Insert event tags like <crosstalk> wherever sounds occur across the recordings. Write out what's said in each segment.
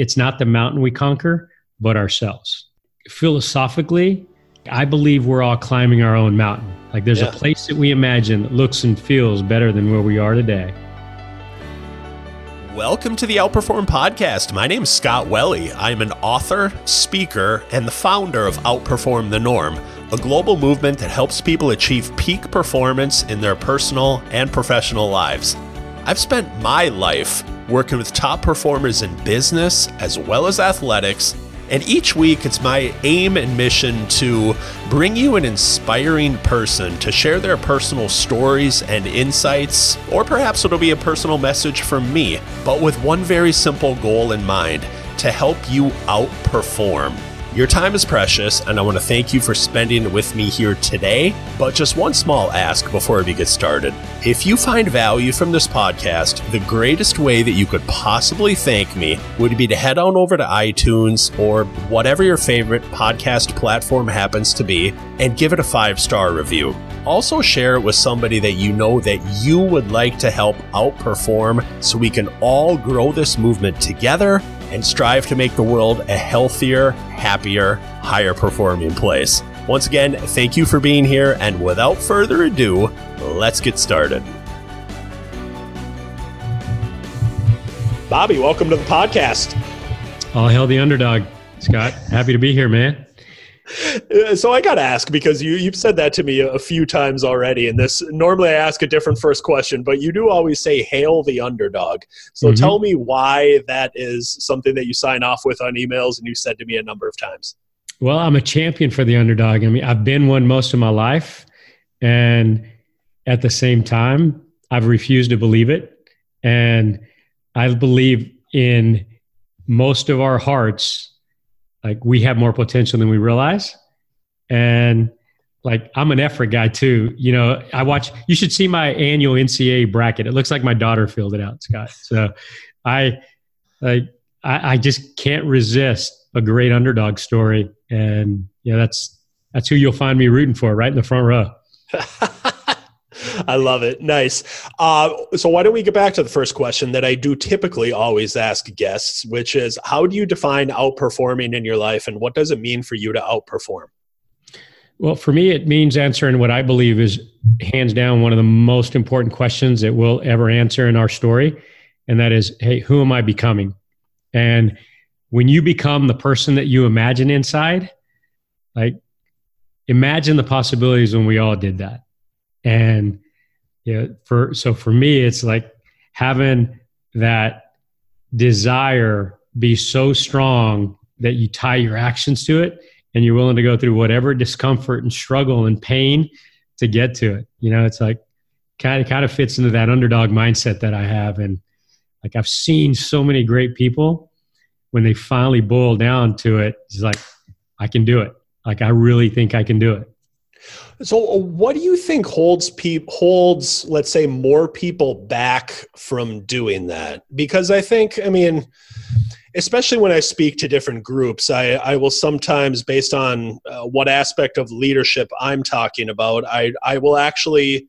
it's not the mountain we conquer, but ourselves. Philosophically, I believe we're all climbing our own mountain. Like there's yeah. a place that we imagine that looks and feels better than where we are today. Welcome to the Outperform Podcast. My name is Scott Welle. I'm an author, speaker, and the founder of Outperform the Norm, a global movement that helps people achieve peak performance in their personal and professional lives. I've spent my life working with top performers in business as well as athletics. And each week, it's my aim and mission to bring you an inspiring person to share their personal stories and insights, or perhaps it'll be a personal message from me, but with one very simple goal in mind to help you outperform. Your time is precious, and I want to thank you for spending it with me here today. But just one small ask before we get started. If you find value from this podcast, the greatest way that you could possibly thank me would be to head on over to iTunes or whatever your favorite podcast platform happens to be and give it a five star review. Also, share it with somebody that you know that you would like to help outperform so we can all grow this movement together and strive to make the world a healthier, happier, higher performing place. Once again, thank you for being here, and without further ado, let's get started. Bobby, welcome to the podcast. All hail the underdog, Scott. Happy to be here, man. <laughs> so I got to ask because you you've said that to me a, few times already. And this normally I ask a different first question, but you do always say "hail the underdog." So mm-hmm. tell me why that is something that you sign off with on emails, and you said to me a number of times. Well, I'm a champion for the underdog. I mean, I've been one most of my life, and at the same time, I've refused to believe it, and I believe in most of our hearts like we have more potential than we realize. And like I'm an effort guy too. You know, I watch. You should see my annual NCAA bracket. It looks like my daughter filled it out, Scott. So I like I, I just can't resist a great underdog story, and yeah, that's that's who you'll find me rooting for, right in the front row. <laughs> I love it. Nice. Uh, so, why don't we get back to the first question that I do typically always ask guests, which is how do you define outperforming in your life and what does it mean for you to outperform? Well, for me, it means answering what I believe is hands down one of the most important questions that we'll ever answer in our story. And that is, hey, who am I becoming? And when you become the person that you imagine inside, like imagine the possibilities when we all did that. And yeah, for so for me, it's like having that desire be so strong that you tie your actions to it and you're willing to go through whatever discomfort and struggle and pain to get to it. You know, it's like kind of kind of fits into that underdog mindset that I have. And like I've seen so many great people when they finally boil down to it, it's like, I can do it. Like I really think I can do it. So, what do you think holds pe- holds, let's say, more people back from doing that? Because I think, I mean, especially when I speak to different groups, I, I will sometimes, based on uh, what aspect of leadership I'm talking about, I, I will actually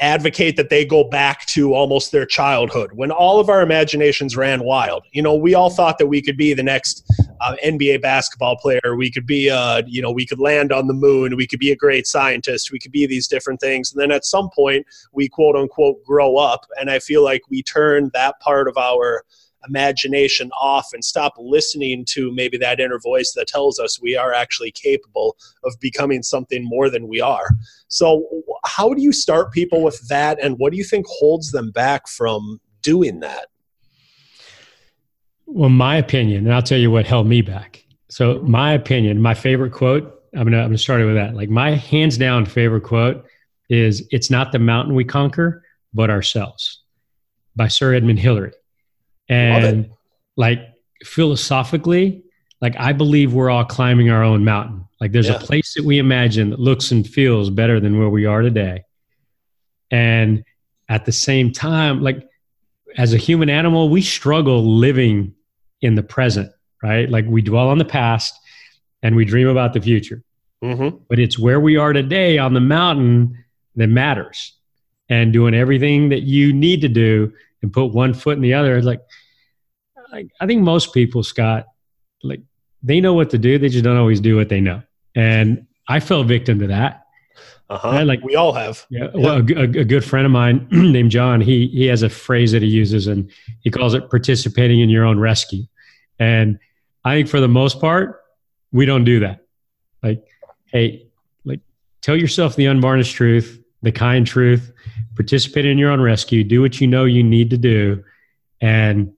advocate that they go back to almost their childhood when all of our imaginations ran wild. You know, we all thought that we could be the next uh, NBA basketball player. We could be, uh, you know, we could land on the moon. We could be a great scientist. We could be these different things. And then at some point, we quote unquote grow up. And I feel like we turn that part of our imagination off and stop listening to maybe that inner voice that tells us we are actually capable of becoming something more than we are. So, how do you start people with that, and what do you think holds them back from doing that? Well, my opinion, and I'll tell you what held me back. So, my opinion, my favorite quote, I'm gonna I'm gonna start it with that. Like my hands down favorite quote is "It's not the mountain we conquer, but ourselves," by Sir Edmund Hillary. And like philosophically, like I believe we're all climbing our own mountain. Like there's yeah. a place that we imagine that looks and feels better than where we are today. And at the same time, like as a human animal, we struggle living in the present, right? Like we dwell on the past and we dream about the future. Mm-hmm. But it's where we are today on the mountain that matters. And doing everything that you need to do and put one foot in the other. Like I, I think most people, Scott, like they know what to do. They just don't always do what they know. And I fell victim to that. Uh-huh. Like we all have. Yeah. Well, a, a, a, good friend of mine <clears throat> named John, he he has a phrase that he uses, and he calls it participating in your own rescue. And I think for the most part, we don't do that. Like, hey, like tell yourself the unvarnished truth, the kind truth, participate in your own rescue, do what you know you need to do, and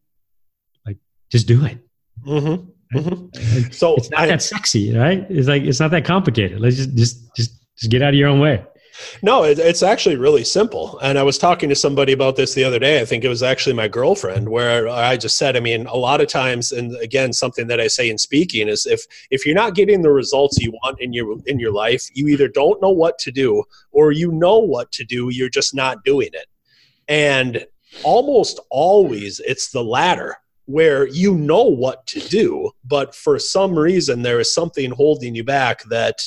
like just do it. Mm-hmm. Mm-hmm. So it's not I, that sexy, right? It's like it's not that complicated. Let's just just just just get out of your own way. No, it, it's actually really simple. And I was talking to somebody about this the other day. I think it was actually my girlfriend, where I just said, I mean, a lot of times, and again, something that I say in speaking is if if you're not getting the results you want in your in your life, you either don't know what to do or you know what to do, you're just not doing it. And almost always it's the latter where you know what to do, but for some reason there is something holding you back that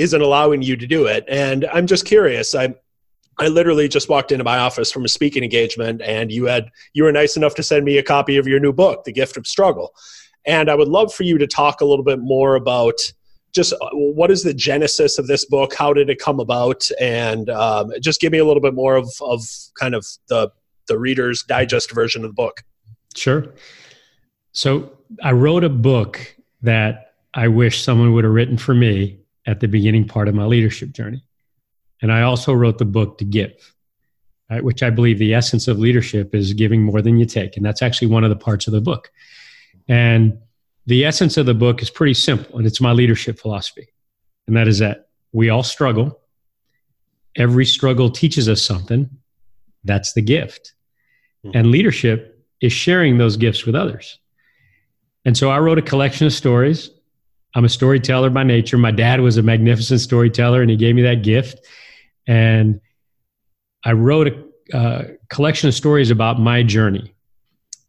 isn't allowing you to do it. And I'm just curious. I I literally just walked into my office from a speaking engagement and you had you were nice enough to send me a copy of your new book, The Gift of Struggle. And I would love for you to talk a little bit more about just uh, what is the genesis of this book? How did it come about? And um, just give me a little bit more of, of kind of the, the reader's digest version of the book. Sure. So I wrote a book that I wish someone would have written for me at the beginning part of my leadership journey. And I also wrote the book to give, right, which I believe the essence of leadership is giving more than you take. And that's actually one of the parts of the book. And the essence of the book is pretty simple, and it's my leadership philosophy. And that is that we all struggle. Every struggle teaches us something. That's the gift. Mm-hmm. And leadership is sharing those gifts with others. And so I wrote a collection of stories I'm a storyteller by nature. My dad was a magnificent storyteller, and he gave me that gift. And I wrote a collection of stories about my journey,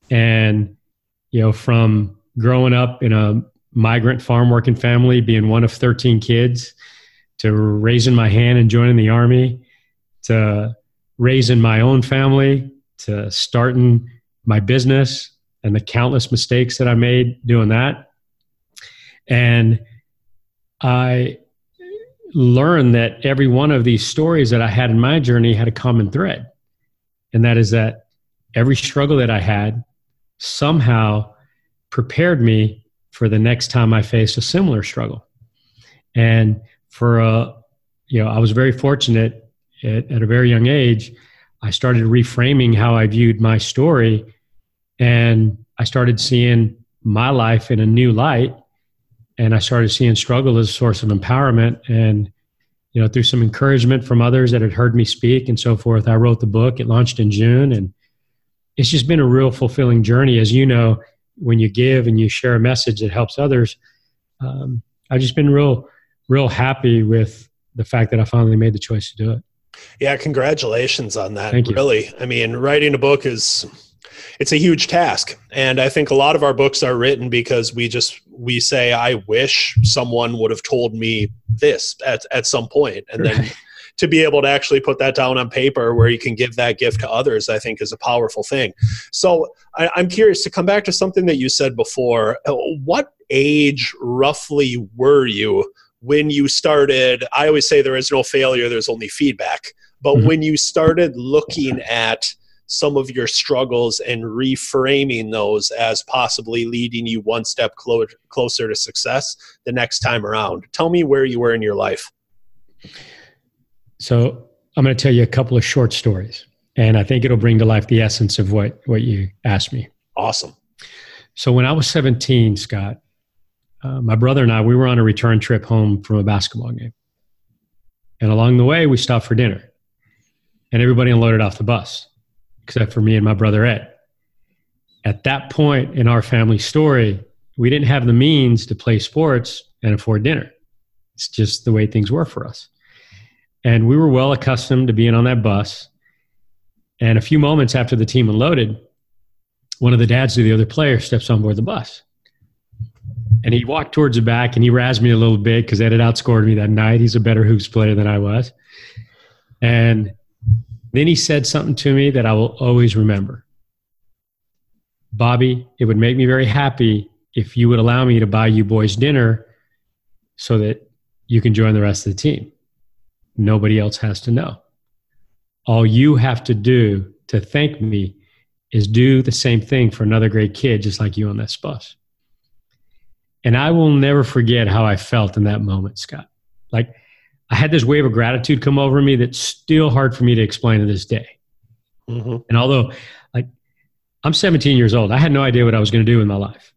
and you know, from growing up in a migrant farm working family, being one of 13 kids, to raising my hand and joining the army, to raising my own family, to starting my business, and the countless mistakes that I made doing that and I learned that every one of these stories that I had in my journey had a common thread. And that is that every struggle that I had somehow prepared me for the next time I faced a similar struggle. And for a, you know, I was very fortunate at, at a very young age. I started reframing how I viewed my story and I started seeing my life in a new light and I started seeing struggle as a source of empowerment. And you know, through some encouragement from others that had heard me speak and so forth, I wrote the book. It launched in June, and it's just been a real fulfilling journey. As you know, when you give and you share a message that helps others, um, I've just been real, real happy with the fact that I finally made the choice to do it. Yeah, congratulations on that. Thank you. Really, I mean, writing a book is it's a huge task. And i think a lot of our books are written because we just we say i wish someone would have told me this at, at some point. And then <laughs> to be able to actually put that down on paper where you can give that gift to others i think is a powerful thing. So I, i'm curious to come back to something that you said before. Uh, what age roughly were you when you started? I always say there is no failure there's only feedback. But mm-hmm. when you started looking at some of your struggles and reframing those as possibly leading you one step clo- closer to success the next time around. Tell me where you were in your life. So, I'm going to tell you a couple of short stories, and I think it'll bring to life the essence of what, what you asked me. Awesome. So, when I was 17, Scott, uh, my brother and I, we were on a return trip home from a basketball game. And along the way, we stopped for dinner, and everybody unloaded off the bus except for me and my brother Ed. At that point in our family story, we didn't have the means to play sports and afford dinner. It's just the way things were for us. And we were well accustomed to being on that bus. And a few moments after the team unloaded, one of the dads of the other player steps on board the bus. And he walked towards the back and he razzed me a little bit because Ed had outscored me that night. He's a better hoops player than I was. And then he said something to me that I will always remember. Bobby, it would make me very happy if you would allow me to buy you boys dinner so that you can join the rest of the team. Nobody else has to know. All you have to do to thank me is do the same thing for another great kid just like you on this bus. And I will never forget how I felt in that moment, Scott. Like I had this wave of gratitude come over me that's still hard for me to explain to this day. Mm-hmm. And although, like, I'm 17 years old, I had no idea what I was going to do in my life.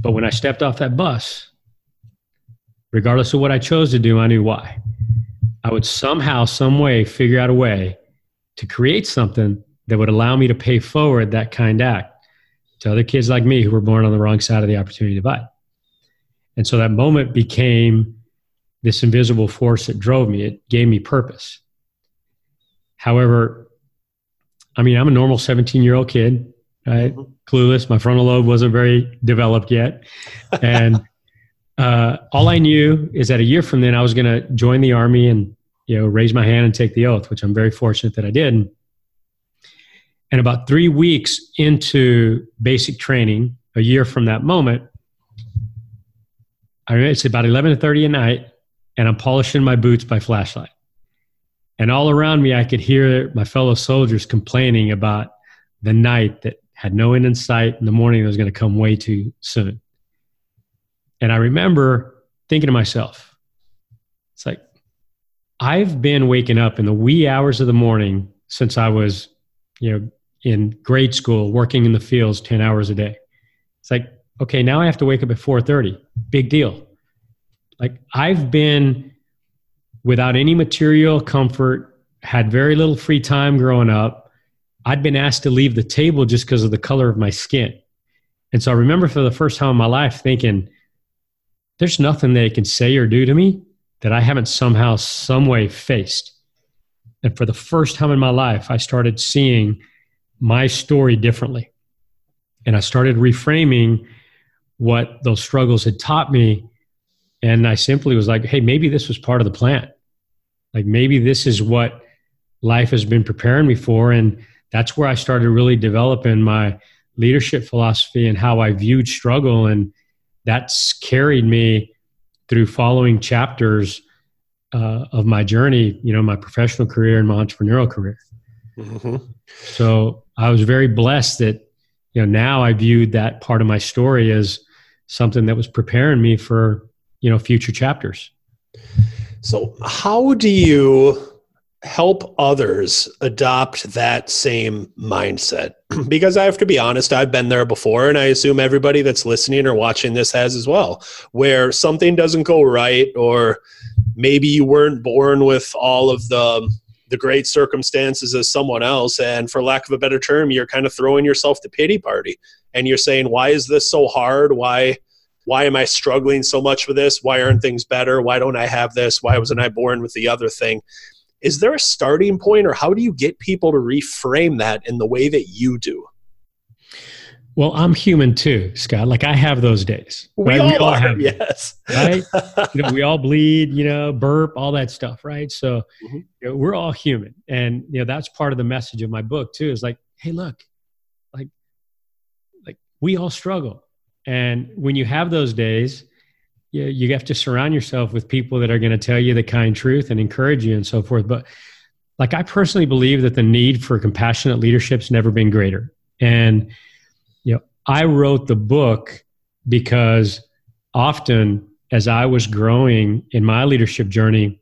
But when I stepped off that bus, regardless of what I chose to do, I knew why. I would somehow, some way, figure out a way to create something that would allow me to pay forward that kind act to other kids like me who were born on the wrong side of the opportunity divide. And so that moment became this invisible force that drove me. It gave me purpose. However, I mean, I'm a normal 17 year old kid, right? Mm-hmm. Clueless. My frontal lobe wasn't very developed yet. And <laughs> uh, all I knew is that a year from then, I was going to join the army and, you know, raise my hand and take the oath, which I'm very fortunate that I did. And about three weeks into basic training, a year from that moment, I mean, it's about 11:30 at night, and I'm polishing my boots by flashlight. And all around me, I could hear my fellow soldiers complaining about the night that had no end in sight, and the morning that was going to come way too soon. And I remember thinking to myself, it's like, I've been waking up in the wee hours of the morning since I was, you know, in grade school, working in the fields 10 hours a day. It's like, okay, now I have to wake up at 4:30. Big deal. Like I've been without any material comfort, had very little free time growing up. I'd been asked to leave the table just because of the color of my skin. And so I remember for the first time in my life thinking, there's nothing they can say or do to me that I haven't somehow, some way faced. And for the first time in my life, I started seeing my story differently. And I started reframing what those struggles had taught me. And I simply was like, hey, maybe this was part of the plan. Like maybe this is what life has been preparing me for. And that's where I started really developing my leadership philosophy and how I viewed struggle. And that's carried me through following chapters uh, of my journey, you know, my professional career and my entrepreneurial career. Mm-hmm. So I was very blessed that, you know, now I viewed that part of my story as something that was preparing me for, you know, future chapters. So, how do you help others adopt that same mindset? <clears throat> because I have to be honest, I've been there before, and I assume everybody that's listening or watching this has as well, where something doesn't go right, or maybe you weren't born with all of the the great circumstances as someone else and for lack of a better term you're kind of throwing yourself the pity party and you're saying why is this so hard why why am i struggling so much with this why aren't things better why don't i have this why wasn't i born with the other thing is there a starting point or how do you get people to reframe that in the way that you do well, I'm human too, Scott. Like I have those days. We, right? all, we all are, have yes. right? <laughs> you know, we all bleed, you know, burp, all that stuff, right? So mm-hmm. you know, we're all human. And you know, that's part of the message of my book too, is like, hey, look, like like we all struggle. And when you have those days, you, you have to surround yourself with people that are going to tell you the kind truth and encourage you and so forth. But like I personally believe that the need for compassionate leadership's never been greater. And you know, I wrote the book because often as I was growing in my leadership journey,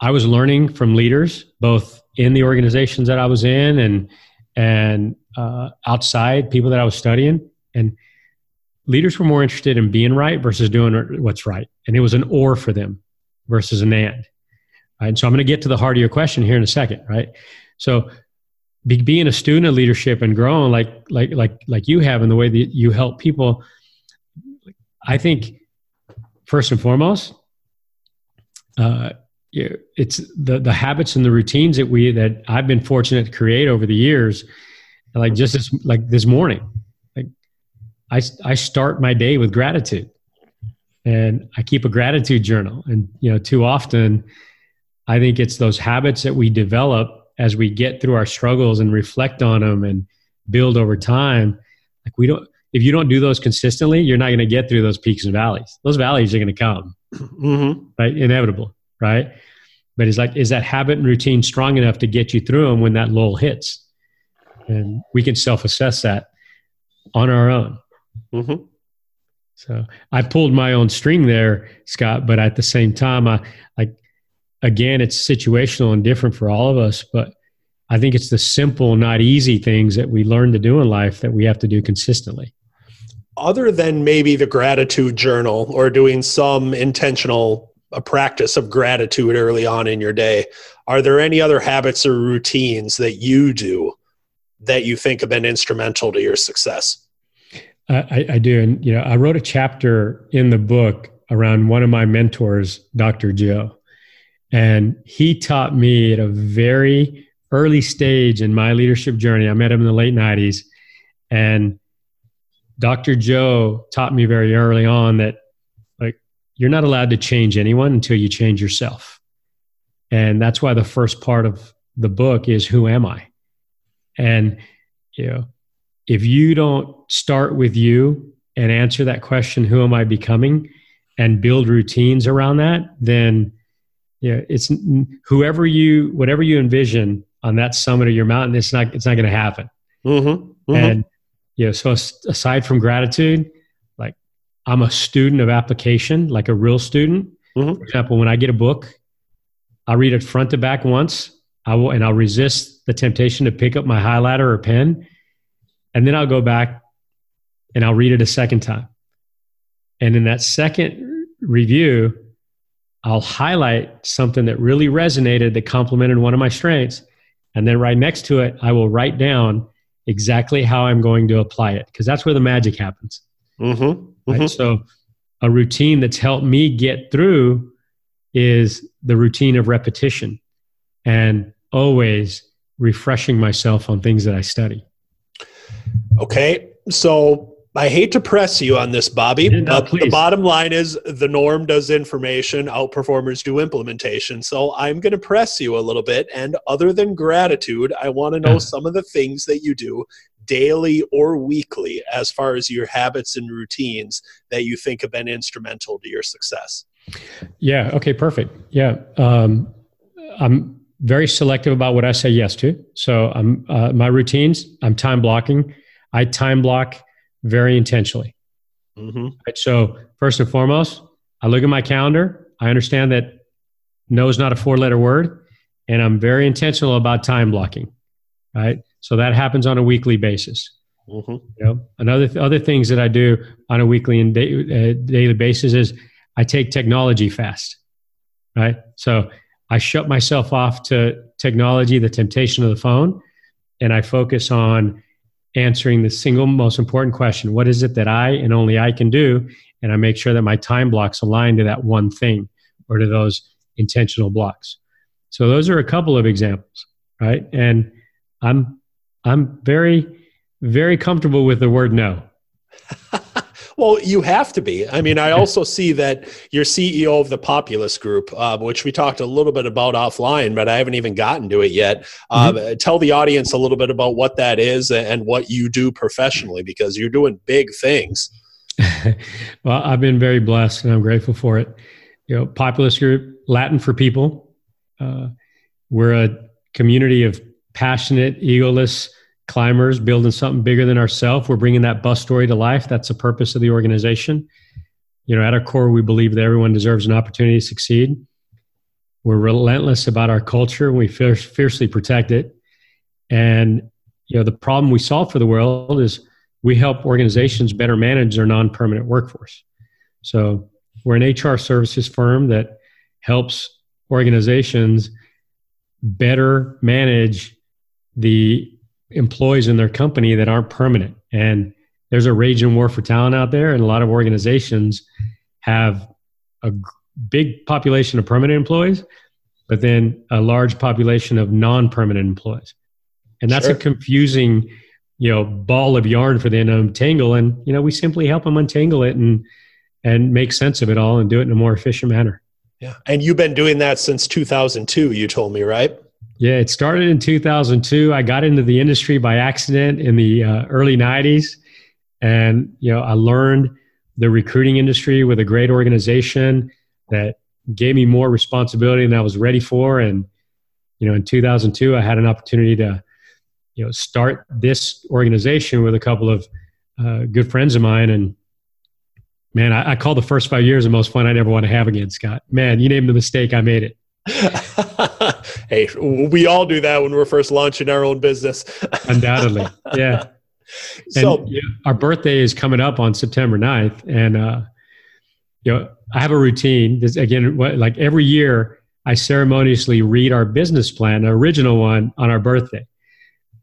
I was learning from leaders, both in the organizations that I was in and and uh, outside people that I was studying, and leaders were more interested in being right versus doing what's right, and it was an or for them versus an and. Right? And so I'm going to get to the heart of your question here in a second, right? So be, being a student of leadership and growing like like like like you have in the way that you help people i think first and foremost uh, it's the the habits and the routines that we that i've been fortunate to create over the years like just this like this morning like i i start my day with gratitude and i keep a gratitude journal and you know too often i think it's those habits that we develop as we get through our struggles and reflect on them and build over time. Like we don't, if you don't do those consistently, you're not going to get through those peaks and valleys. Those valleys are going to come, mm-hmm. right? Inevitable, right? But it's like, is that habit and routine strong enough to get you through them when that lull hits? And we can self assess that on our own. Mm-hmm. So I pulled my own string there, Scott, but at the same time, I like, again, it's situational and different for all of us, but I think it's the simple, not easy things that we learn to do in life that we have to do consistently. Other than maybe the gratitude journal or doing some intentional a practice of gratitude early on in your day, are there any other habits or routines that you do that you think have been instrumental to your success? I, I do, and you know, I wrote a chapter in the book around one of my mentors, Dr. Joe, and he taught me at a very early stage in my leadership journey. I met him in the late 90s. And Dr. Joe taught me very early on that you're not allowed to change anyone until you change yourself. And that's why the first part of the book is who am I? And you know, if you don't start with you and answer that question, who am I becoming? And build routines around that, then yeah, it's whoever you, whatever you envision on that summit of your mountain, it's not it's not going to happen. Mm-hmm, mm-hmm. And yeah, so aside from gratitude, I'm a student of application, like a real student. Mm-hmm. For example, when I get a book, I'll read it front to back once. I will, and I'll resist the temptation to pick up my highlighter or pen, and then I'll go back and I'll read it a second time. And in that second review, I'll highlight something that really resonated that complemented one of my strengths. And then right next to it, I will write down exactly how I'm going to apply it because that's where the magic happens. Mm-hmm. Mm-hmm. Right? So, a routine that's helped me get through is the routine of repetition and always refreshing myself on things that I study. Okay. So, I hate to press you on this, Bobby, no, but please. the bottom line is the norm does information, outperformers do implementation. So I'm going to press you a little bit. And other than gratitude, I want to know some of the things that you do daily or weekly as far as your habits and routines that you think have been instrumental to your success. Yeah. Okay. Perfect. Yeah. Um, I'm very selective about what I say yes to. So I'm uh, my routines. I'm time blocking. I time block very intentionally. Mm-hmm. Right, so, first and foremost, I look at my calendar. I understand that no is not a four letter word, and I'm very intentional about time blocking. Right. So, that happens on a weekly basis. Mm-hmm. You know, another th- other things that I do on a weekly and uh, daily basis is I take technology fast. Right. So, I shut myself off to technology, the temptation of the phone, and I focus on answering the single most important question what is it that I and only I can do? And I make sure that my time blocks align to that one thing or to those intentional blocks. So those are a couple of examples, right? And I'm I'm very very comfortable with the word no. <laughs> Well, you have to be. I mean, I also see that you're CEO of the Populus Group, uh, which we talked a little bit about offline, but I haven't even gotten to it yet. Mm-hmm. Uh, tell the audience a little bit about what that is and what you do professionally, because you're doing big things. <laughs> well, I've been very blessed, and I'm grateful for it. You know, Populus Group, Latin for people. Uh, we're a community of passionate, egoless climbers building something bigger than ourselves. We're bringing that bus story to life. That's the purpose of the organization. You know, at our core, we believe that everyone deserves an opportunity to succeed. We're relentless about our culture. We fierce, fiercely protect it. And, you know, the problem we solve for the world is we help organizations better manage their non permanent workforce. So we're an HR services firm that helps organizations better manage the employees in their company that aren't permanent. And there's a raging war for talent out there, and a lot of organizations have a big population of permanent employees, but then a large population of non-permanent employees. And that's sure. a confusing, you know, ball of yarn for them to untangle. And you know, we simply help them untangle it and and make sense of it all and do it in a more efficient manner. Yeah. And you've been doing that since 2002, you told me, right? Yeah, it started in 2002. I got into the industry by accident in the uh, early 90s. And, you know, I learned the recruiting industry with a great organization that gave me more responsibility than I was ready for. And, you know, in 2002, I had an opportunity to, you know, start this organization with a couple of uh, good friends of mine. And man, I, I call the first five years the most fun I'd ever want to have again, Scott. Man, you named the mistake, I made it. <laughs> hey, we all do that when we're first launching our own business. <laughs> Undoubtedly. Yeah. so and, our birthday is coming up on September 9th. And, uh, you know, I have a routine. This, again, like every year, I ceremoniously read our business plan, the original one, on our birthday.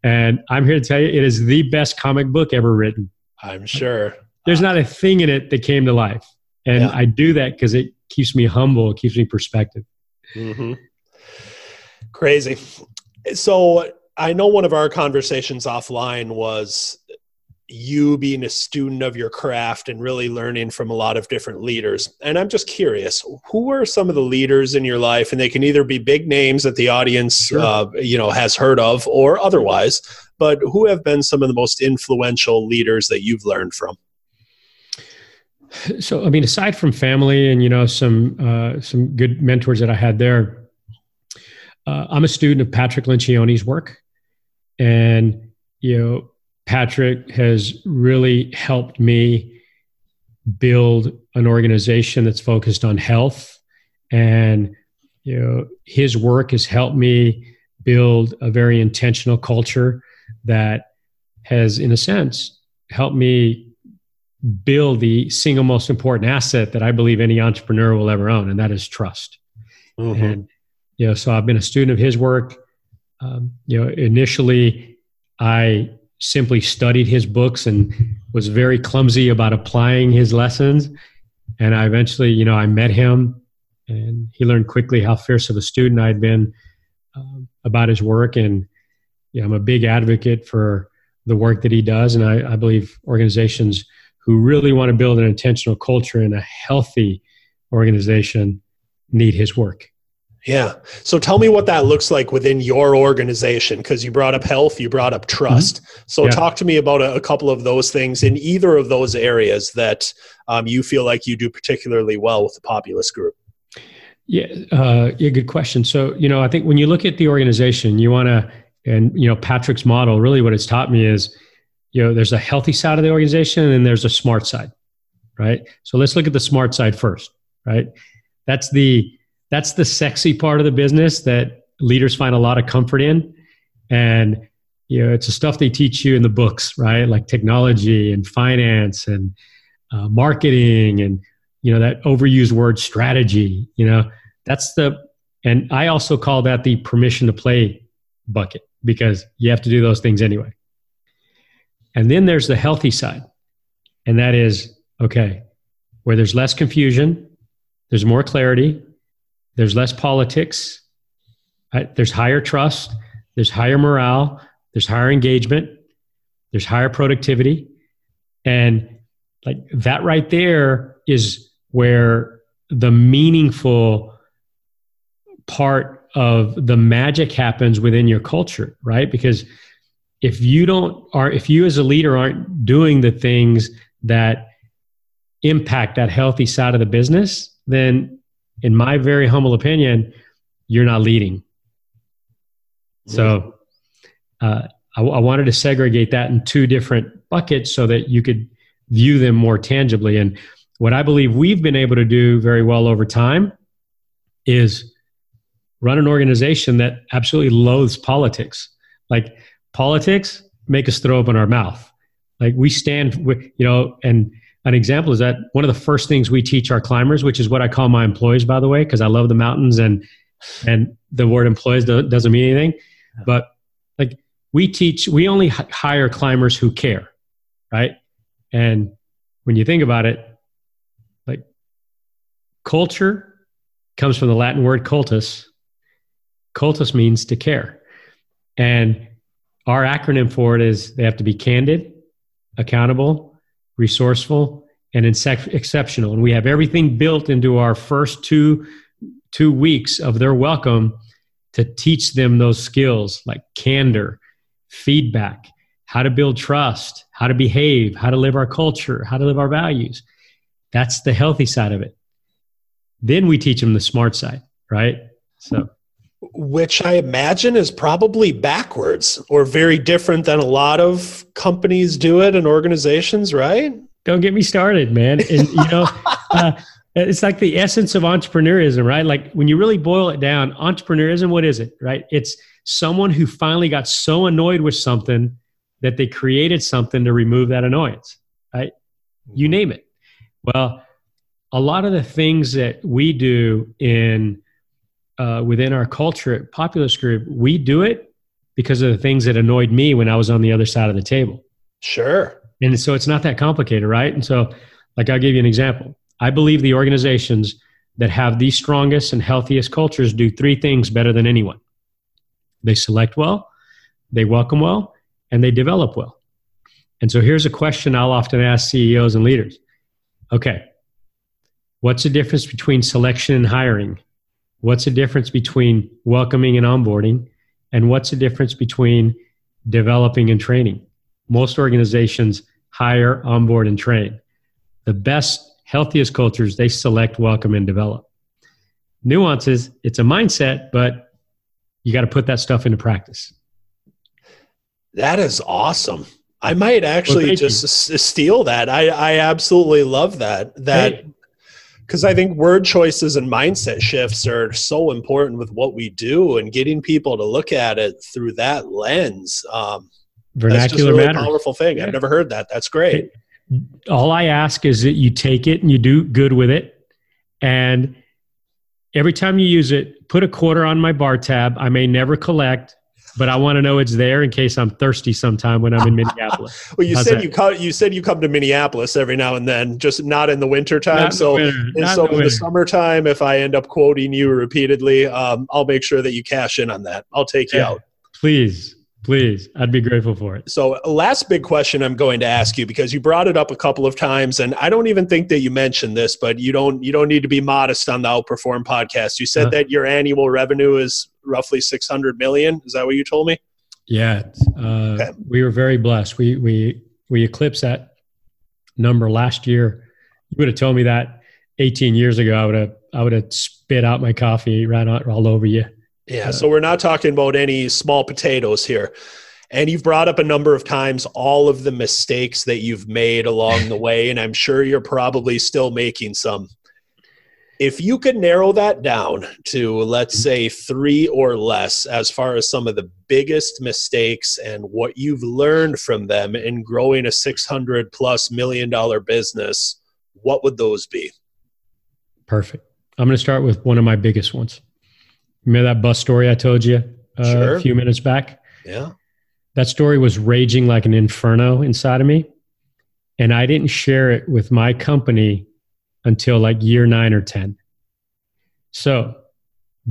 And I'm here to tell you, it is the best comic book ever written. I'm sure. There's not a thing in it that came to life. And yeah. I do that because it keeps me humble, it keeps me perspective. Mm-hmm. Crazy. So I know one of our conversations offline was you being a student of your craft and really learning from a lot of different leaders. And I'm just curious, who are some of the leaders in your life? And they can either be big names that the audience, sure. uh, you know, has heard of or otherwise. But who have been some of the most influential leaders that you've learned from? So, I mean, aside from family and you know some uh, some good mentors that I had there, uh, I'm a student of Patrick Lencioni's work, and you know, Patrick has really helped me build an organization that's focused on health, and you know, his work has helped me build a very intentional culture that has, in a sense, helped me build the single most important asset that I believe any entrepreneur will ever own, and that is trust. Mm-hmm. And you know, so I've been a student of his work. Um, you know, initially I simply studied his books and was very clumsy about applying his lessons. And I eventually, you know, I met him, and he learned quickly how fierce of a student I'd been um, about his work. And you know, I'm a big advocate for the work that he does, and I, I believe organizations who really want to build an intentional culture in a healthy organization need his work. Yeah. So tell me what that looks like within your organization because you brought up health, you brought up trust. Mm-hmm. So yeah. talk to me about a, a, couple of those things in either of those areas that um, you feel like you do particularly well with the Populus Group. Yeah, uh, yeah, good question. So you know, I think when you look at the organization, you want to, and you know, Patrick's model really what it's taught me is you know there's a healthy side of the organization and there's a smart side right? So let's look at the smart side first right? That's the that's the sexy part of the business that leaders find a lot of comfort in. And you know it's the stuff they teach you in the books right? Like technology and finance and uh, marketing and you know that overused word strategy you know? That's the and i also call that the permission to play bucket because you have to do those things anyway and then there's the healthy side. And that is okay, where there's less confusion, there's more clarity, there's less politics, right? there's higher trust, there's higher morale, there's higher engagement, there's higher productivity. And like that right there is where the meaningful part of the magic happens within your culture, right? Because if you don't are if you as a leader aren't doing the things that impact that healthy side of the business then in my very humble opinion you're not leading. So uh, I, I wanted to segregate that in two different buckets so that you could view them more tangibly. And what i believe we've been able to do very well over time is run an organization that absolutely loathes politics. Like politics make us throw open our mouth. Like we stand, you know, and an example is that one of the first things we teach our climbers, which is what I call my employees, by the way, because I love the mountains and and the word employees doesn't mean anything, but like we teach, we only hire climbers who care, right? And when you think about it, like culture comes from the Latin word cultus. Cultus means to care, and our acronym for it is they have to be candid, accountable, resourceful, and exceptional. And we have everything built into our first two two weeks of their welcome to teach them those skills like candor, feedback, how to build trust, how to behave, how to live our culture, how to live our values. That's the healthy side of it. Then we teach them the smart side, right? So which I imagine is probably backwards or very different than a lot of companies do it and organizations, right? Don't get me started, man. And, you know, <laughs> uh, it's like the essence of entrepreneurism, right? Like when you really boil it down, entrepreneurism, what is it, right? It's someone who finally got so annoyed with something that they created something to remove that annoyance, right? You name it. Well, a lot of the things that we do in uh, within our culture at Populus Group, we do it because of the things that annoyed me when I was on the other side of the table. Sure. And so it's not that complicated, right? And so, like, I'll give you an example. I believe the organizations that have the strongest and healthiest cultures do three things better than anyone they select well, they welcome well, and they develop well. And so, here's a question I'll often ask CEOs and leaders Okay, what's the difference between selection and hiring? What's the difference between welcoming and onboarding? And what's the difference between developing and training? Most organizations hire, onboard, and train. The best, healthiest cultures, they select, welcome, and develop. Nuances, it's a mindset, but you got to put that stuff into practice. That is awesome. I might actually well, just you. steal that. I, I absolutely love that. That hey, because I think word choices and mindset shifts are so important with what we do and getting people to look at it through that lens. Um, Vernacular that's just a really powerful thing. Yeah. I've never heard that. That's great. All I ask is that you take it and you do good with it. And every time you use it, put a quarter on my bar tab. I may never collect, but I want to know it's there in case I'm thirsty sometime when I'm in Minneapolis. <laughs> well, you How's said that? you come, you said you come to Minneapolis every now and then, just not in the winter time. so, the so in the, the summertime, if I end up quoting you repeatedly, um, I'll make sure that you cash in on that. I'll take you out. Please, Please, I'd be grateful for it. So, last big question I'm going to ask you because you brought it up a couple of times, and I don't even think that you mentioned this, but you don't you don't need to be modest on the Outperform podcast. You said uh, that your annual revenue is roughly 600 million. Is that what you told me? Yeah, uh, okay. we were very blessed. We we we eclipsed that number last year. You would have told me that 18 years ago. I would have I would have spit out my coffee right all over you. Yeah, so we're not talking about any small potatoes here. And you've brought up a number of times all of the mistakes that you've made along the <laughs> way, and I'm sure you're probably still making some. If you could narrow that down to, let's say, three or less, as far as some of the biggest mistakes and what you've learned from them in growing a 600 plus million dollar business, what would those be? Perfect. I'm going to start with one of my biggest ones. Remember that bus story I told you uh, sure. a few minutes back? Yeah. That story was raging like an inferno inside of me. And I didn't share it with my company until like year nine or 10. So,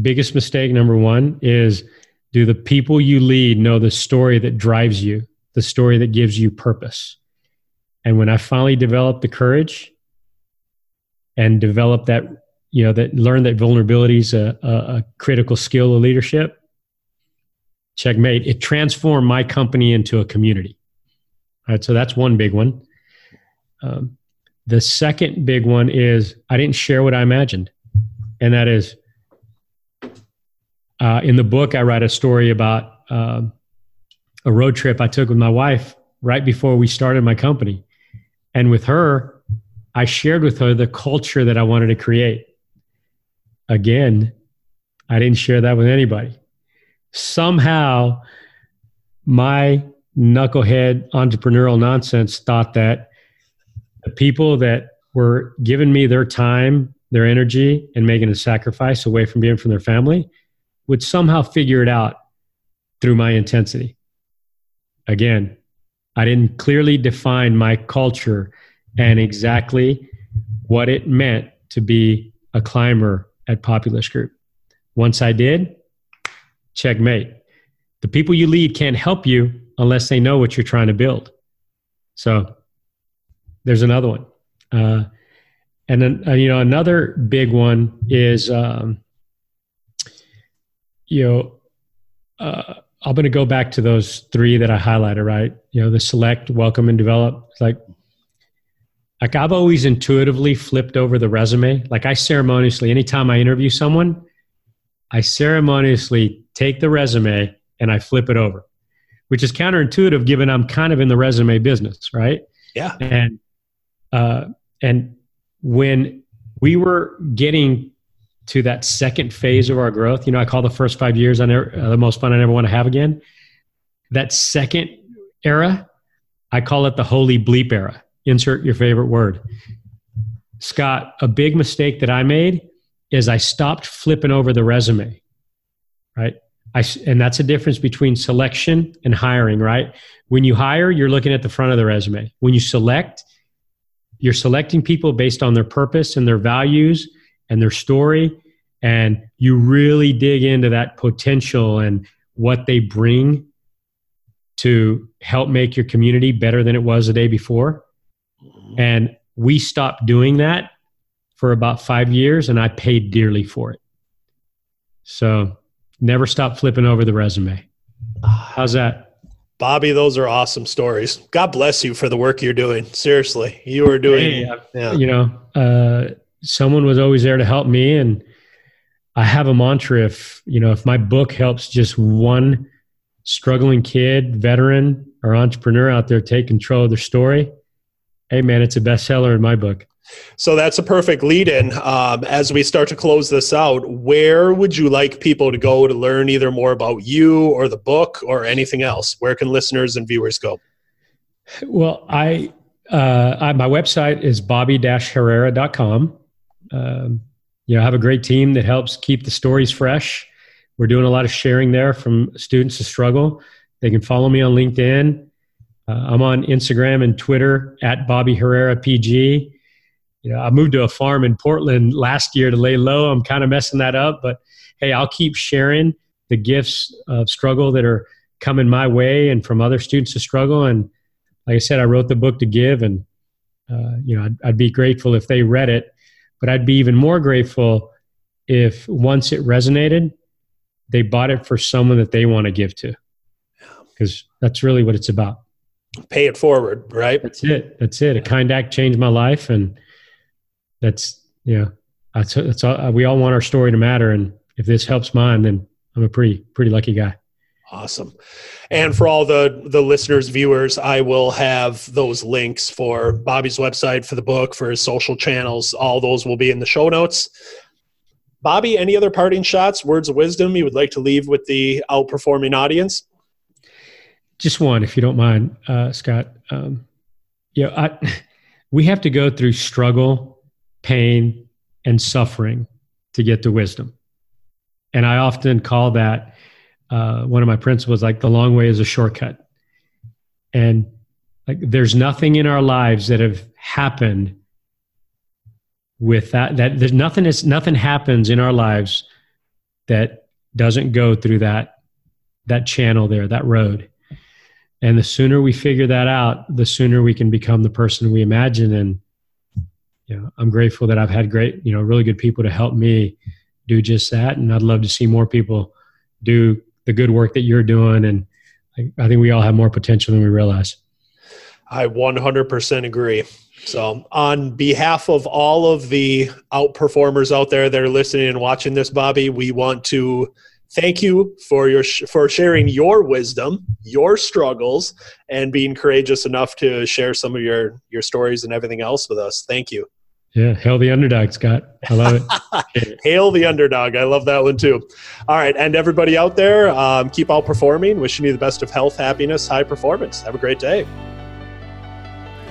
biggest mistake number one is do the people you lead know the story that drives you, the story that gives you purpose? And when I finally developed the courage and developed that you know that learn that vulnerability is a, a, critical skill of leadership. Checkmate it transformed my company into a community. All right so that's one big one. Um, the second big one is i didn't share what i imagined and that is uh, in the book i write a story about uh, a road trip i took with my wife right before we started my company. And with her i shared with her the culture that i wanted to create again, I didn't share that with anybody. Somehow, my knucklehead entrepreneurial nonsense thought that the people that were giving me their time, their energy, and making a sacrifice away from being from their family would somehow figure it out through my intensity. Again, I didn't clearly define my culture and exactly what it meant to be a climber at Populus Group. Once I did, checkmate. The people you lead can't help you unless they know what you're trying to build. So there's another one. Uh, and then, uh, you know, another big one is, um, you know, uh, I'm going to go back to those three that I highlighted, right? You know, the select, welcome, and develop. It's like, like I've always intuitively flipped over the resume. Like I ceremoniously, anytime I interview someone, I ceremoniously take the resume and I flip it over, which is counterintuitive given I'm kind of in the resume business, right? Yeah. And uh, and when we were getting to that second phase of our growth, you know, I call the first five years I never, uh, the most fun I never want to have again. That second era, I call it the holy bleep era. Insert your favorite word. Scott, a big mistake that I made is I stopped flipping over the resume, right? I, and that's a difference between selection and hiring, right? When you hire, you're looking at the front of the resume. When you select, you're selecting people based on their purpose and their values and their story and you really dig into that potential and what they bring to help make your community better than it was the day before and we stopped doing that for about five years and i paid dearly for it so never stop flipping over the resume how's that Bobby, those are awesome stories. God bless you for the work you're doing. Seriously, you are doing. Hey, yeah. You know, uh, someone was always there to help me and i have a mantra if you know if my book helps just one struggling kid veteran or entrepreneur out there take control of their story hey man it's a bestseller in my book so that's a perfect lead in um, as we start to close this out where would you like people to go to learn either more about you or the book or anything else where can listeners and viewers go well i, uh, I my website is bobby-herrera.com um, you know, I have a great team that helps keep the stories fresh. We're doing a lot of sharing there from students to struggle. They can follow me on LinkedIn. Uh, I'm on Instagram and Twitter at Bobby Herrera PG. You know, I moved to a farm in Portland last year to lay low. I'm kind of messing that up, but hey, I'll keep sharing the gifts of struggle that are coming my way and from other students to struggle. And like I said, I wrote the book to give, and uh, you know, I'd, I'd be grateful if they read it but I'd be even more grateful if once it resonated, they bought it for someone that they want to give to. Because that's really what it's about. Pay it forward, right? That's it. That's it. A kind act changed my life. And that's, yeah, that's, that's all, we all want our story to matter. And if this helps mine, then I'm a pretty, pretty lucky guy. Awesome. And for all the the listeners, viewers, I will have those links for Bobby's website, for the book, for his social channels. All those will be in the show notes. Bobby, any other parting shots, words of wisdom you would like to leave with the outperforming audience? Just one, if you don't mind, uh, Scott. Um, you know, I, <laughs> we have to go through struggle, pain, and suffering to get to wisdom. And I often call that uh, one of my principles like the long way is a shortcut and like there's nothing in our lives that have happened with that that there's nothing is nothing happens in our lives that doesn't go through that that channel there that road and the sooner we figure that out the sooner we can become the person we imagine and you know i'm grateful that i've had great you know really good people to help me do just that and i'd love to see more people do the good work that you're doing. And I, I think we all have more potential than we realize. I 100% agree. So, on behalf of all of the outperformers out there that are listening and watching this, Bobby, we want to thank you for your for sharing your wisdom, your struggles, and being courageous enough to share some of your your stories and everything else with us. Thank you. Yeah, hail the underdog, Scott. I love it. <laughs> hail the underdog. I love that one too. All right, and everybody out there, um, keep outperforming. Wishing you the best of health, happiness, high performance. Have a great day.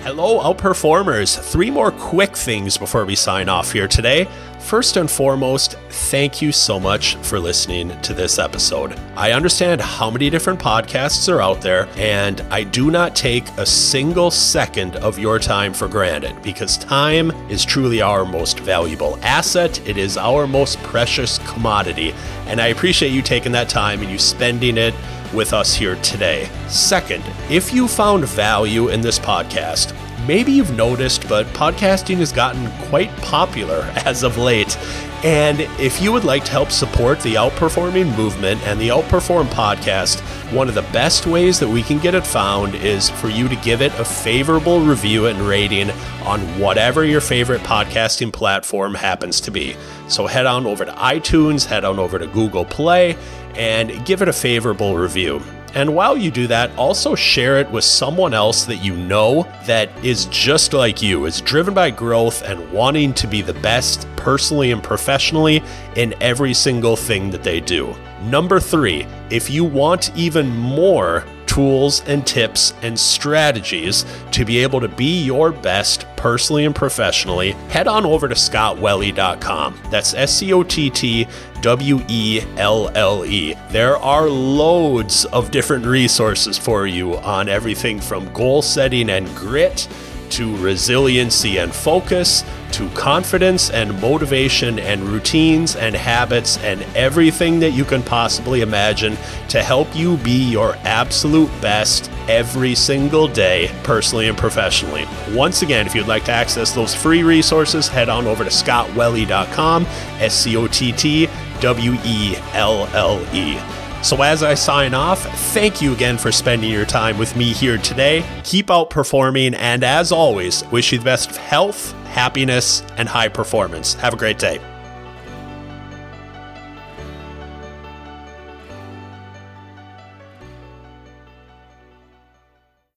Hello, outperformers. Three more quick things before we sign off here today. First and foremost, thank you so much for listening to this episode. I understand how many different podcasts are out there, and I do not take a single second of your time for granted because time is truly our most valuable asset. It is our most precious commodity, and I appreciate you taking that time and you spending it with us here today. Second, if you found value in this podcast, maybe you've noticed, but podcasting has gotten quite popular <laughs> as of late. And if you would like to help support the Outperforming movement and the Outperform podcast, one of the best ways that we can get it found is for you to give it a favorable review and rating on whatever your favorite podcasting platform happens to be. So head on over to iTunes, head on over to Google Play, and give it a favorable review. And while you do that, also share it with someone else that you know that is just like you, is driven by growth and wanting to be the best personally and professionally in every single thing that they do. Number three, if you want even more tools and tips and strategies to be able to be your best personally and professionally, head on over to scottwelle.com. That's S C O T T W E L L E. There are loads of different resources for you on everything from goal setting and grit to resiliency and focus, to confidence and motivation and routines and habits and everything that you can possibly imagine to help you be your absolute best every single day, personally and professionally. Once again, if you'd like to access those free resources, head on over to scottwelle.com, S C O T T W E L L E. So, as I sign off, thank you again for spending your time with me here today. Keep outperforming, and as always, wish you the best of health, happiness, and high performance. Have a great day.